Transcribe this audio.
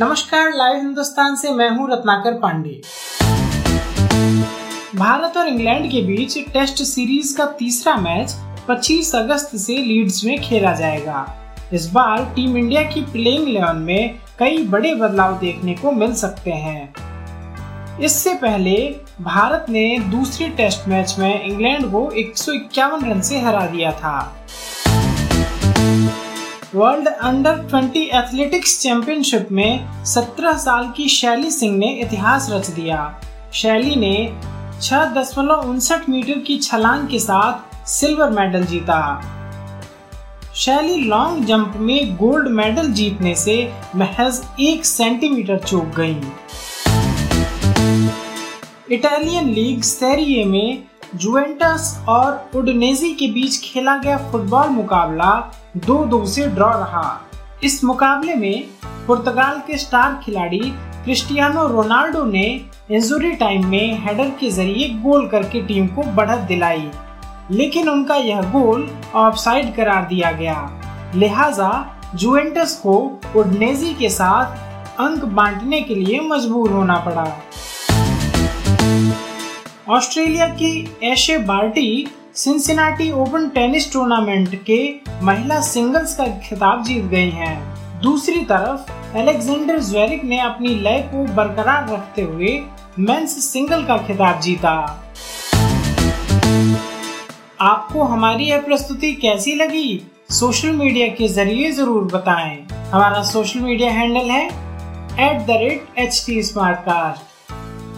नमस्कार, लाइव हिंदुस्तान से मैं हूँ रत्नाकर पांडे। भारत और इंग्लैंड के बीच टेस्ट सीरीज़ का तीसरा मैच 25 अगस्त से लीड्स में खेला जाएगा। इस बार टीम इंडिया की प्लेइंग इलेवन में कई बड़े बदलाव देखने को मिल सकते हैं। इससे पहले भारत ने दूसरे टेस्ट मैच में इंग्लैंड को एक सौ इक्यावन रन से हरा दिया था। वर्ल्ड अंडर 20 एथलेटिक्स चैंपियनशिप में 17 साल की शैली सिंह ने इतिहास रच दिया। शैली ने छह दशमलव उनसठ मीटर की छलांग के साथ सिल्वर मेडल जीता। शैली लॉन्ग जंप में गोल्ड मेडल जीतने से महज एक सेंटीमीटर चूक गई। इटालियन लीग सेरिए में जुवेंटस और उडनेजी के बीच खेला गया फुटबॉल मुकाबला दो दो से ड्रॉ रहा। इस मुकाबले में पुर्तगाल के स्टार खिलाड़ी क्रिस्टियानो रोनाल्डो ने इंजुरी टाइम में हेडर के ज़रिए गोल करके टीम को बढ़त दिलाई, लेकिन उनका यह गोल ऑफसाइड करार दिया गया। लिहाजा जुवेंटस को उडनेजी के साथ अंक बांटने के लिए मजबूर होना पड़ा। ऑस्ट्रेलिया की Ashleigh Barty Cincinnati Open tennis tournament के महिला सिंगल्स का खिताब जीत गई हैं। दूसरी तरफ़ एलेक्जेंडर ज्वेरिक ने अपनी लय को बरकरार रखते हुए मेंस सिंगल का खिताब जीता आपको हमारी यह प्रस्तुति कैसी लगी सोशल मीडिया के ज़रिए ज़रूर बताएँ। हमारा सोशल मीडिया हैंडल है at the rate H T